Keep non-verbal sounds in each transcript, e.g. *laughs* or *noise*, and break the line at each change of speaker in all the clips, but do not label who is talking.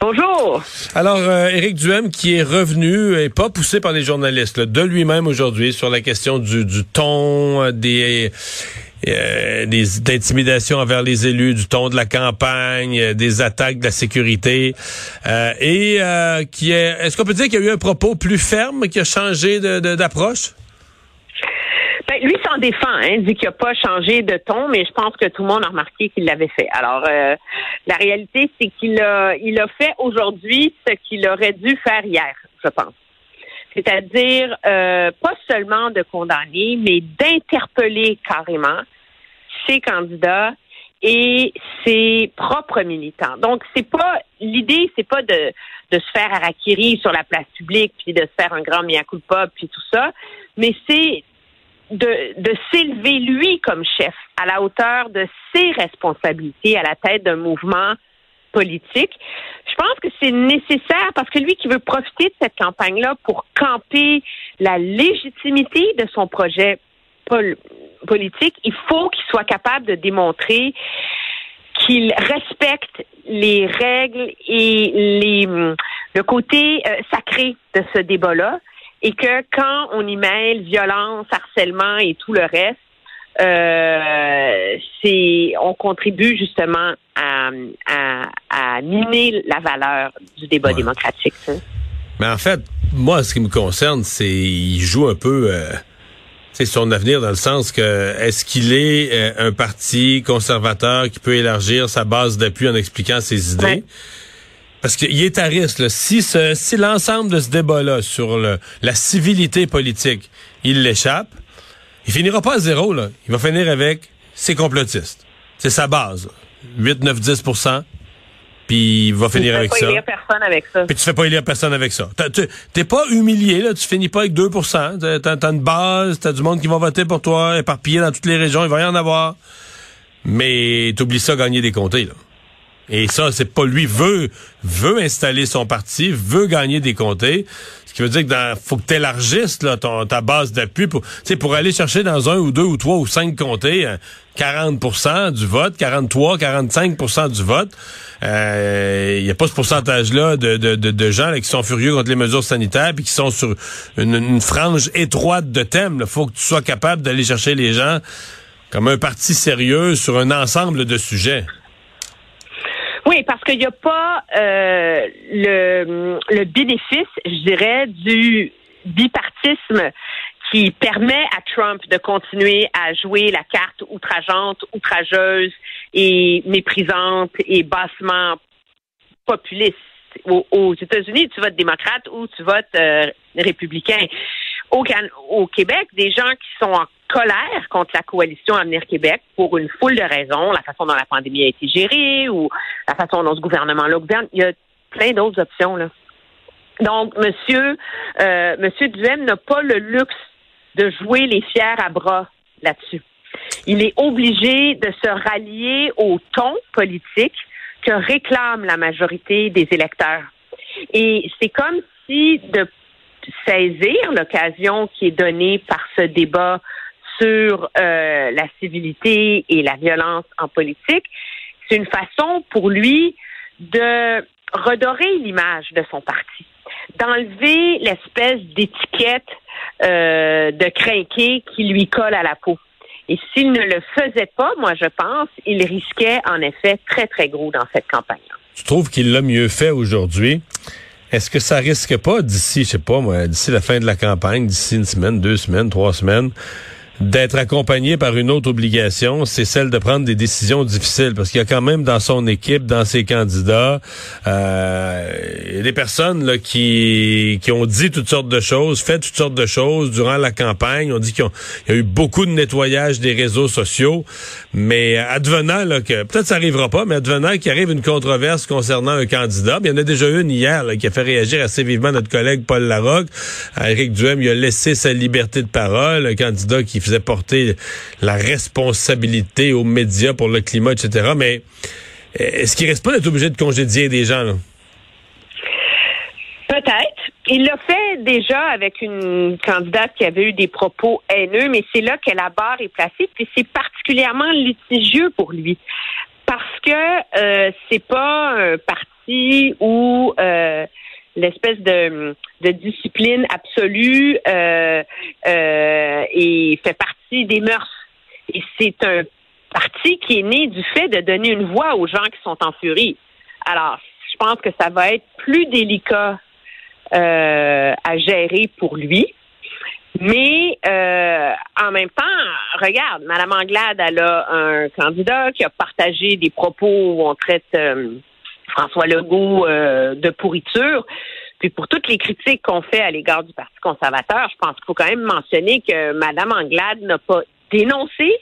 Bonjour.
Alors, euh, Éric Duhem qui est revenu et pas poussé par les journalistes, de lui-même aujourd'hui sur la question du, du ton, euh, des, euh, des d'intimidation envers les élus, du ton de la campagne, euh, des attaques de la sécurité, euh, et qui est, est-ce qu'on peut dire qu'il y a eu un propos plus ferme qui a changé d'approche?
Lui s'en défend, hein, dit qu'il n'a pas changé de ton, mais je pense que tout le monde a remarqué qu'il l'avait fait. Alors, euh, la réalité, c'est qu'il a, il a fait aujourd'hui ce qu'il aurait dû faire hier, je pense. C'est-à-dire, euh, pas seulement de condamner, mais d'interpeller carrément ses candidats et ses propres militants. Donc, c'est pas l'idée, c'est pas de, de se faire harakiri sur la place publique, puis de se faire un grand mea culpa, puis tout ça, mais c'est de, de s'élever lui comme chef à la hauteur de ses responsabilités à la tête d'un mouvement politique. Je pense que c'est nécessaire parce que lui qui veut profiter de cette campagne-là pour camper la légitimité de son projet pol- politique, il faut qu'il soit capable de démontrer qu'il respecte les règles et les, le côté euh, sacré de ce débat-là et que quand on y mêle violence, harcèlement et tout le reste, euh, c'est on contribue justement à, à, à miner la valeur du débat
Ouais.
démocratique. ça.
Mais en fait, moi, ce qui me concerne, c'est il joue un peu euh, c'est son avenir dans le sens que est-ce qu'il est euh, un parti conservateur qui peut élargir sa base d'appui en expliquant ses idées?
Ouais.
Parce qu'il est à risque. là. Si, ce, si l'ensemble de ce débat-là sur le, la civilité politique, il l'échappe, il finira pas à zéro. Là. Il va finir avec ses complotistes. C'est sa base. là. 8, 9, 10 Puis il va finir avec ça.
pas élire personne avec ça.
Puis tu fais pas élire personne avec ça. Tu- T'es pas humilié, là. Tu finis pas avec 2 T'as t'as- t'as une base, t'as du monde qui va voter pour toi, éparpillé dans toutes les régions, il va y en avoir. Mais t'oublies ça, gagner des comtés, là. Et ça, c'est pas lui veut veut installer son parti, veut gagner des comtés. Ce qui veut dire que dans, faut que t'élargisses là ton ta base d'appui pour tu pour aller chercher dans un ou deux ou trois ou cinq comtés euh, 40% du vote, 43, 45% du vote. Il n'y a pas ce pourcentage-là de, de, de, gens qui sont furieux contre les mesures sanitaires puis qui sont sur une frange étroite de thèmes. Il faut que tu sois capable d'aller chercher les gens comme un parti sérieux sur un ensemble de sujets.
Qu'il n'y a pas euh, le, le bénéfice, je dirais, du bipartisme qui permet à Trump de continuer à jouer la carte outrageante, outrageuse et méprisante et bassement populiste. Aux, aux États-Unis, tu votes démocrate ou tu votes euh, républicain. Au, Can- au Québec, des gens qui sont en colère contre la coalition Avenir Québec pour une foule de raisons, la façon dont la pandémie a été gérée ou la façon dont ce gouvernement-là gouverne, il y a plein d'autres options. Là. Donc, Monsieur, euh, Monsieur Duhem n'a pas le luxe de jouer les fiers à bras là-dessus. Il est obligé de se rallier au ton politique que réclame la majorité des électeurs. Et c'est comme si de saisir l'occasion qui est donnée par ce débat sur euh, la civilité et la violence en politique, c'est une façon pour lui de redorer l'image de son parti, d'enlever l'espèce d'étiquette euh, de crinqué qui lui colle à la peau. Et s'il ne le faisait pas, moi je pense, il risquait en effet très très gros dans cette campagne.
Tu trouves qu'il l'a mieux fait aujourd'hui? Est-ce que ça risque pas d'ici, je sais pas moi, d'ici la fin de la campagne, d'ici une semaine, deux semaines, trois semaines, d'être accompagné par une autre obligation, c'est celle de prendre des décisions difficiles, parce qu'il y a quand même dans son équipe, dans ses candidats, euh, des personnes là, qui, qui ont dit toutes sortes de choses, fait toutes sortes de choses durant la campagne. On dit qu'il y a eu beaucoup de nettoyage des réseaux sociaux, mais advenant là, que peut-être ça arrivera pas, mais advenant qu'il arrive une controverse concernant un candidat, il y en a déjà une hier là, qui a fait réagir assez vivement notre collègue Paul Larocque. Éric Duhem, il a laissé sa liberté de parole, un candidat qui faisait porter la responsabilité aux médias pour le climat, etc. Mais est-ce qu'il reste pas d'être obligé de congédier des gens?
Peut-être. Il l'a fait déjà avec une candidate qui avait eu des propos haineux, mais c'est là que la barre est placée, puis c'est particulièrement litigieux pour lui. Parce que euh, c'est pas un parti où euh, l'espèce de, de, discipline absolue euh, euh, et fait partie des mœurs. Et c'est un parti qui est né du fait de donner une voix aux gens qui sont en furie. Alors, je pense que ça va être plus délicat euh, à gérer pour lui. Mais euh, en même temps, regarde, Mme Anglade, elle a un candidat qui a partagé des propos où on traite euh, François Legault de pourriture. Puis pour toutes les critiques qu'on fait à l'égard du Parti conservateur, je pense qu'il faut quand même mentionner que Mme Anglade n'a pas dénoncé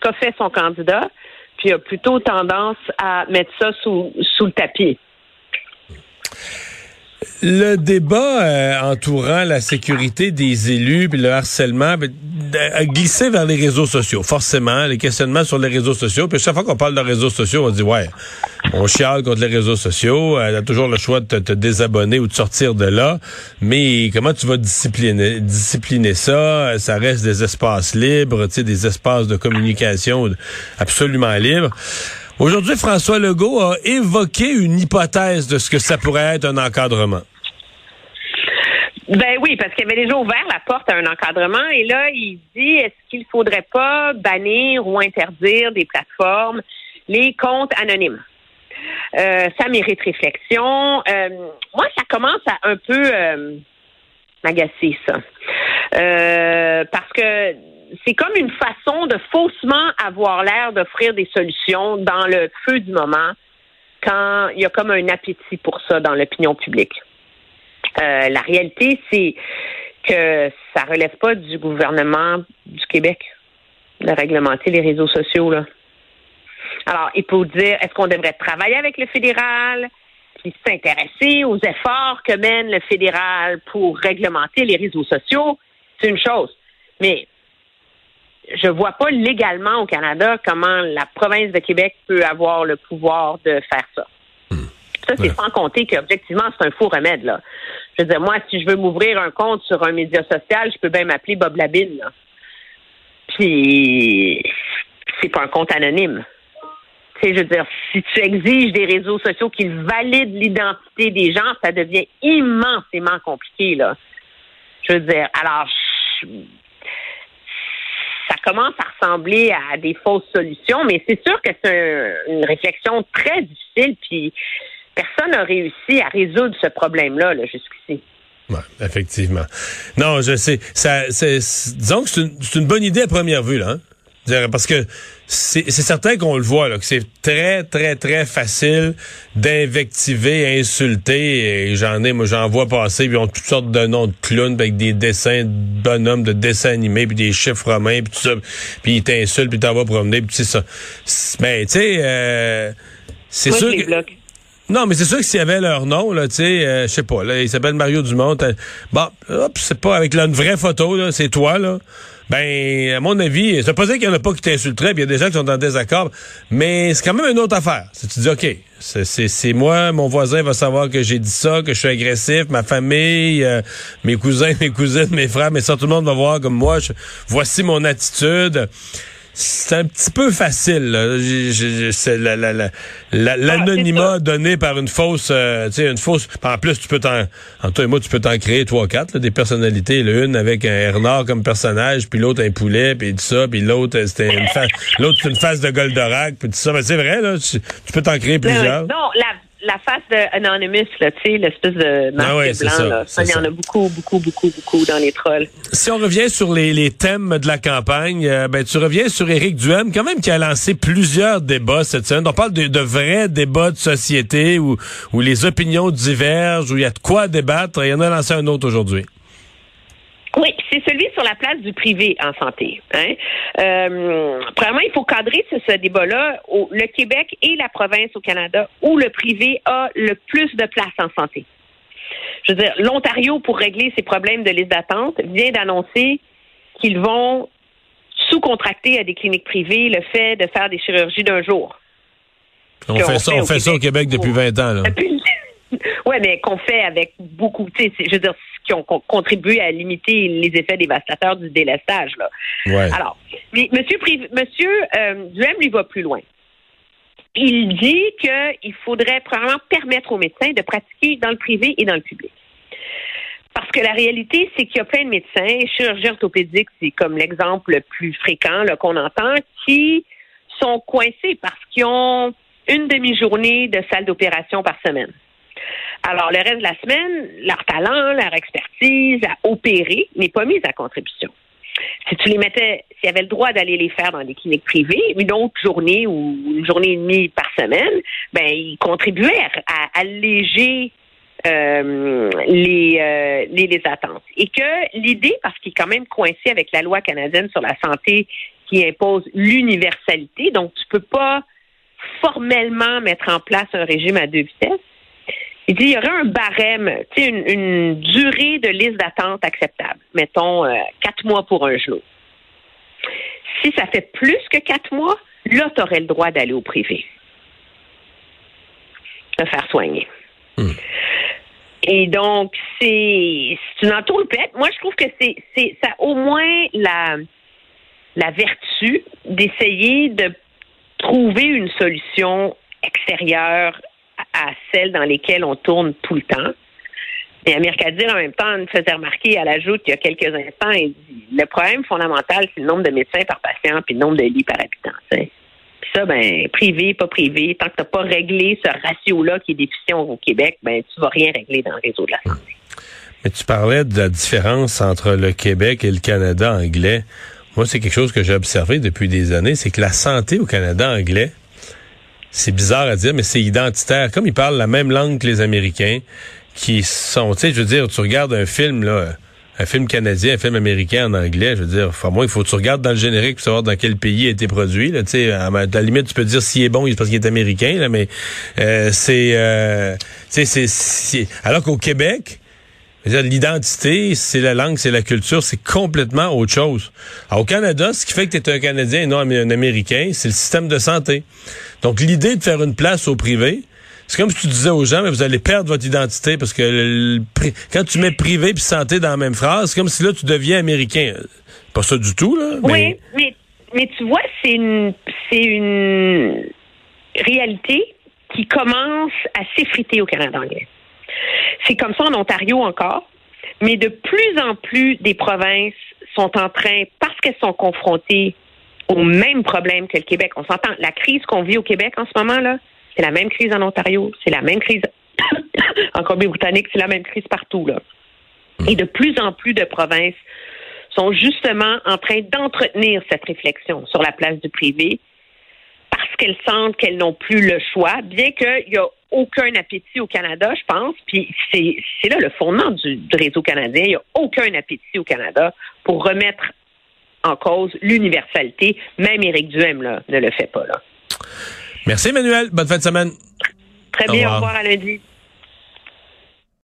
qu'a fait son candidat, puis a plutôt tendance à mettre ça sous, sous le tapis.
Le débat euh, entourant la sécurité des élus puis le harcèlement ben, a glissé vers les réseaux sociaux. Forcément, les questionnements sur les réseaux sociaux. Puis chaque fois qu'on parle de réseaux sociaux, on dit ouais, on chiale contre les réseaux sociaux. Euh, tu as toujours le choix de te, désabonner ou de sortir de là. Mais comment tu vas discipliner, discipliner ça? Ça reste des espaces libres, tu sais, des espaces de communication absolument libres. Aujourd'hui, François Legault a évoqué une hypothèse de ce que ça pourrait être un encadrement.
Ben oui, parce qu'il avait déjà ouvert la porte à un encadrement et là, il dit est-ce qu'il faudrait pas bannir ou interdire des plateformes les comptes anonymes? Euh, ça mérite réflexion. Euh, moi, ça commence à un peu euh, m'agacer, ça. parce que c'est comme une façon de faussement avoir l'air d'offrir des solutions dans le feu du moment quand il y a comme un appétit pour ça dans l'opinion publique. Euh, la réalité, c'est que ça relève pas du gouvernement du Québec de réglementer les réseaux sociaux. Là. Alors, il faut dire, est-ce qu'on devrait travailler avec le fédéral, puis s'intéresser aux efforts que mène le fédéral pour réglementer les réseaux sociaux? C'est une chose. Mais je vois pas légalement au Canada comment la province de Québec peut avoir le pouvoir de faire ça. Hmm. Ça, c'est sans compter qu'objectivement, c'est un faux remède, là. Je veux dire, moi, si je veux m'ouvrir un compte sur un média social, je peux bien m'appeler Bob Labine, là. Puis, c'est pas un compte anonyme. Tu sais, je veux dire, si tu exiges des réseaux sociaux qui valident l'identité des gens, ça devient immensément compliqué, là. Je veux dire, alors, commence à ressembler à des fausses solutions, mais c'est sûr que c'est une réflexion très difficile, puis personne n'a réussi à résoudre ce problème-là -là, jusqu'ici.
Oui, effectivement. Non, je sais. Ça, disons que c'est une, une, bonne idée à première vue, là. Hein? Parce que c'est certain qu'on le voit, là, que c'est très, très, très facile d'invectiver, insulter. Et j'en ai, moi, j'en vois passer, puis ils ont toutes sortes de noms de clowns avec des dessins de bonhommes, de dessins animés, puis des chiffres romains, puis tout ça. Puis ils t'insultent, puis t'en vas promener, puis c'est ça. Mais, tu sais, euh, c'est sûr que... Non, mais c'est sûr que s'il y avait leur nom, là, tu sais, euh, je sais pas, là, il s'appelle Mario Dumont. Bon, hop, c'est pas avec là, une vraie photo, là, c'est toi, là. Ben, à mon avis, ça veut pas dire qu'il y en a pas qui t'insulteraient, puis il y a des gens qui sont en désaccord, mais c'est quand même une autre affaire. Si tu dis, OK, c'est moi, mon voisin va savoir que j'ai dit ça, que je suis agressif, ma famille, euh, mes cousins, *laughs* mes cousines, mes frères, mais ça, tout le monde va voir comme moi, voici mon attitude c'est un petit peu facile. C'est l'anonymat donné par une fausse, euh, tu sais, une fausse. En plus, tu peux t'en, en toi et moi, tu peux t'en créer trois, quatre, des personnalités. L'une avec un renard comme personnage, puis l'autre un poulet, puis tout ça, puis l'autre euh, c'était une face, l'autre c'est une face de Goldorak, puis tout ça. Mais c'est vrai là, tu, peux t'en créer plusieurs.
Non, la la face de Anonymous, là, tu sais, l'espèce de masque ah blanc, là. il y en a beaucoup, beaucoup, beaucoup, beaucoup dans les trolls.
Si on revient sur les, les thèmes de la campagne, euh, ben tu reviens sur Éric Duhem, quand même qui a lancé plusieurs débats cette semaine. On parle de, de vrais débats de société où, où les opinions divergent, où il y a de quoi débattre. Il y en a lancé un autre aujourd'hui.
Oui, c'est celui sur la place du privé en santé. Hein? Euh, premièrement, il faut cadrer ce, ce débat-là. Le Québec et la province au Canada où le privé a le plus de place en santé. Je veux dire, l'Ontario, pour régler ses problèmes de liste d'attente, vient d'annoncer qu'ils vont sous-contracter à des cliniques privées le fait de faire des chirurgies d'un jour.
On fait, ça, on fait ça au Québec depuis 20 ans. Là. *laughs*
Oui, mais qu'on fait avec beaucoup, tu sais, je veux dire, qui ont contribué à limiter les effets dévastateurs du délestage. Là.
Ouais.
Alors, mais Monsieur, Monsieur euh, Duhem lui va plus loin. Il dit qu'il faudrait probablement permettre aux médecins de pratiquer dans le privé et dans le public. Parce que la réalité, c'est qu'il y a plein de médecins, chirurgiens orthopédiques, c'est comme l'exemple le plus fréquent qu'on entend, qui sont coincés parce qu'ils ont une demi-journée de salle d'opération par semaine. Alors, le reste de la semaine, leur talent, leur expertise à opérer n'est pas mise à contribution. Si tu les mettais, s'ils avaient le droit d'aller les faire dans des cliniques privées, une autre journée ou une journée et demie par semaine, ben, ils contribuaient à alléger euh, les, euh, les, les attentes. Et que l'idée, parce qu'il est quand même coincé avec la loi canadienne sur la santé qui impose l'universalité, donc tu peux pas formellement mettre en place un régime à deux vitesses. Il dit il y aurait un barème, une, une durée de liste d'attente acceptable. Mettons euh, quatre mois pour un genou. Si ça fait plus que quatre mois, là, tu aurais le droit d'aller au privé. De faire soigner. Hmm. Et donc, c'est une entourloupette. Moi, je trouve que c'est ça au moins la, la vertu d'essayer de trouver une solution extérieure à celle dans lesquelles on tourne tout le temps. Et Amir Kadir, en même temps, nous faisait remarquer à la joute il y a quelques instants, il dit, le problème fondamental, c'est le nombre de médecins par patient puis le nombre de lits par habitant. Puis ça, ben, privé, pas privé, tant que tu n'as pas réglé ce ratio-là qui est déficient au Québec, ben, tu vas rien régler dans le réseau de la santé.
Mais tu parlais de la différence entre le Québec et le Canada anglais. Moi, c'est quelque chose que j'ai observé depuis des années, c'est que la santé au Canada anglais, c'est bizarre à dire, mais c'est identitaire. Comme ils parlent la même langue que les Américains, qui sont, tu sais, je veux dire, tu regardes un film, là, un film canadien, un film américain en anglais, je veux dire, enfin, moi, il faut que tu regardes dans le générique pour savoir dans quel pays a été produit, là, tu sais, à la limite, tu peux dire s'il est bon, parce qu'il est américain, là, mais euh, c'est, euh, tu sais, c'est, alors qu'au Québec, L'identité, c'est la langue, c'est la culture, c'est complètement autre chose. Alors, au Canada, ce qui fait que tu es un Canadien et non un Américain, c'est le système de santé. Donc, l'idée de faire une place au privé, c'est comme si tu disais aux gens, mais vous allez perdre votre identité parce que quand tu mets privé puis santé dans la même phrase, c'est comme si là, tu deviens américain. Pas ça du tout, là.
Oui, mais, mais tu vois, c'est une, c'est une réalité qui commence à s'effriter au Canada anglais. C'est comme ça en Ontario encore, mais de plus en plus des provinces sont en train, parce qu'elles sont confrontées au même problème que le Québec. On s'entend, la crise qu'on vit au Québec en ce moment, là, c'est la même crise en Ontario, c'est la même crise *coughs* en Colombie-Britannique, c'est la même crise partout, là. Et de plus en plus de provinces sont justement en train d'entretenir cette réflexion sur la place du privé parce qu'elles sentent qu'elles n'ont plus le choix, bien qu'il y a aucun appétit au Canada, je pense. Puis c'est là le fondement du, réseau canadien. Il n'y a aucun appétit au Canada pour remettre en cause l'universalité. Même Éric Duhem là, ne le fait pas. Là.
Merci, Emmanuel. Bonne fin de semaine.
Très bien. Au revoir à lundi.